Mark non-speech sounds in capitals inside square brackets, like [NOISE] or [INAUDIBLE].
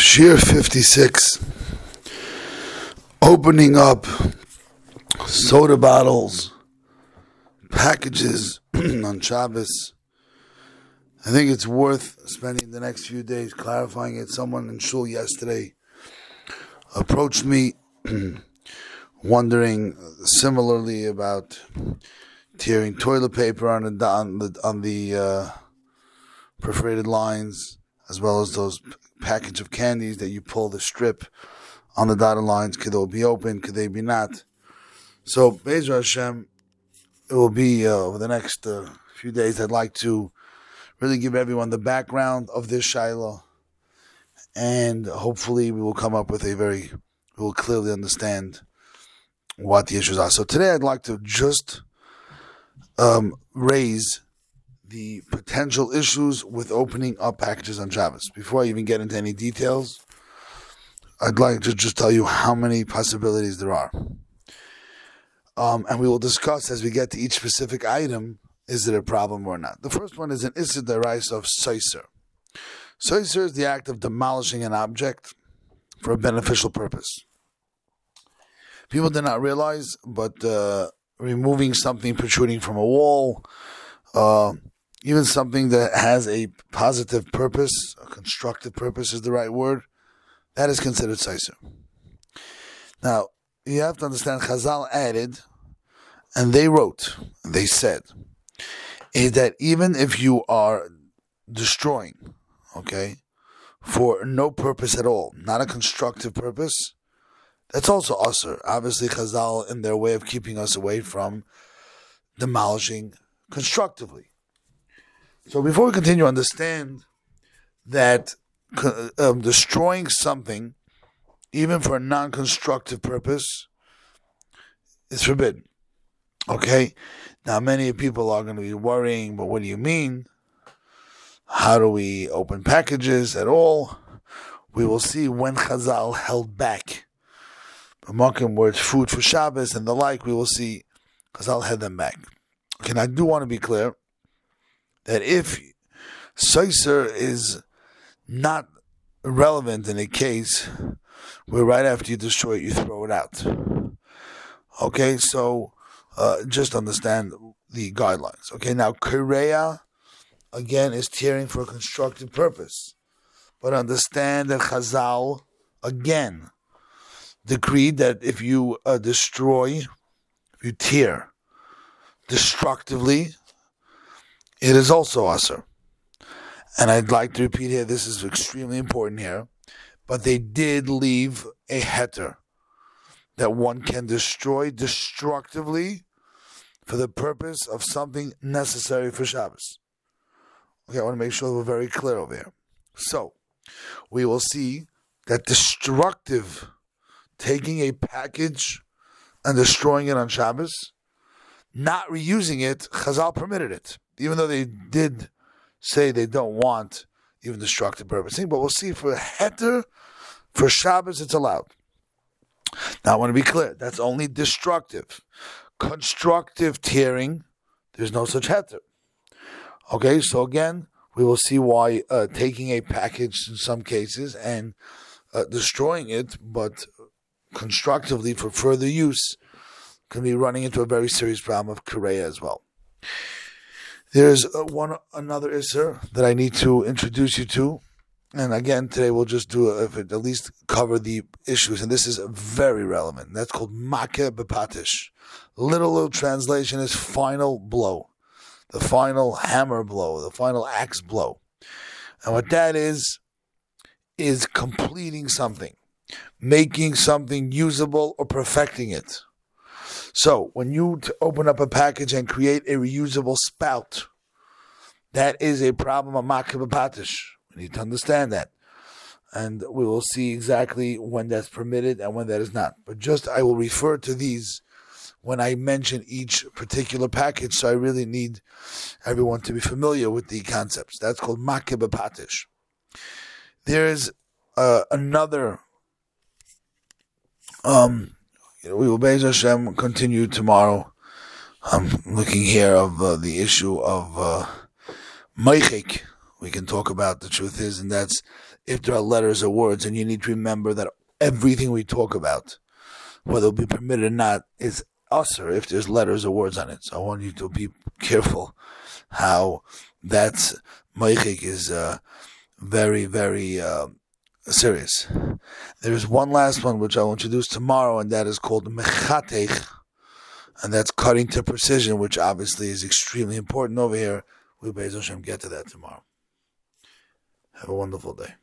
Shiur 56 opening up soda bottles, packages [CLEARS THROAT] on Shabbos. I think it's worth spending the next few days clarifying it. Someone in Shul yesterday approached me [CLEARS THROAT] wondering similarly about tearing toilet paper on the on the, on the uh, perforated lines, as well as those package of candies that you pull the strip on the dotted lines. Could they be open? Could they be not? So, Bezer Hashem, it will be uh, over the next uh, few days. I'd like to really give everyone the background of this Shaila, and hopefully, we will come up with a very, we will clearly understand what the issues are. So, today, I'd like to just um, raise the potential issues with opening up packages on Shabbos. Before I even get into any details, I'd like to just tell you how many possibilities there are. Um, and we will discuss as we get to each specific item is it a problem or not. The first one is an Issur D'Oraisa of Soiser. Soiser is the act of demolishing an object for a beneficial purpose. People do not realize, but uh, removing something protruding from a wall, uh, even something that has a positive purpose, a constructive purpose is the right word, that is considered Soiser. Now, you have to understand, Chazal added, and they wrote, they said, is that even if you are destroying, okay, for no purpose at all, not a constructive purpose, that's also assur. Obviously, Chazal, in their way of keeping us away from demolishing constructively. So before we continue, understand that um, destroying something, even for a non-constructive purpose, is forbidden. Okay? Now, many people are going to be worrying, but what do you mean? How do we open packages at all? We will see when Chazal held back. The Marking words food for Shabbos and the like, we will see Chazal held them back. Okay, I do want to be clear that if Soiser is not relevant in a case where right after you destroy it, you throw it out. Okay, so uh, just understand the guidelines. Okay, now Korea again is tearing for a constructive purpose, but understand that Chazal again decreed that if you uh, destroy, if you tear destructively, it is also assur. And I'd like to repeat here, this is extremely important here, but they did leave a heter that one can destroy destructively for the purpose of something necessary for Shabbos. Okay, I want to make sure we're very clear over here. So, we will see that destructive, taking a package and destroying it on Shabbos, not reusing it, Chazal permitted it even though they did say they don't want even destructive purposing, but we'll see for heter, for Shabbos, it's allowed. Now, I want to be clear, that's only destructive. Constructive tearing, there's no such heter. Okay, so again, we will see why uh, taking a package in some cases and uh, destroying it, but constructively for further use, can be running into a very serious problem of Korea as well. There's uh, one another Isser that I need to introduce you to. And again, today we'll just do it, at least cover the issues. And this is very relevant. That's called Makeh Bepatish. Little translation is final blow. The final hammer blow, the final axe blow. And what that is, is completing something, making something usable or perfecting it. So when you open up a package and create a reusable spout, that is a problem of Makeh Bepatish. We need to understand that. And we will see exactly when that's permitted and when that is not. But just I will refer to these when I mention each particular package, so I really need everyone to be familiar with the concepts. That's called Makeh Bepatish. There is uh, another um, we will Be'ez Hashem continue tomorrow. I'm looking here of uh, the issue of uh, we can talk about. The truth is, and that's if there are letters or words, and you need to remember that everything we talk about, whether it be permitted or not, is assur if there's letters or words on it. So I want you to be careful how that's meichik is uh, very, very uh, serious. There's one last one which I'll introduce tomorrow, and that is called mechatech, and that's cutting to precision, which obviously is extremely important over here. We Beis Hashem get to that tomorrow. Have a wonderful day.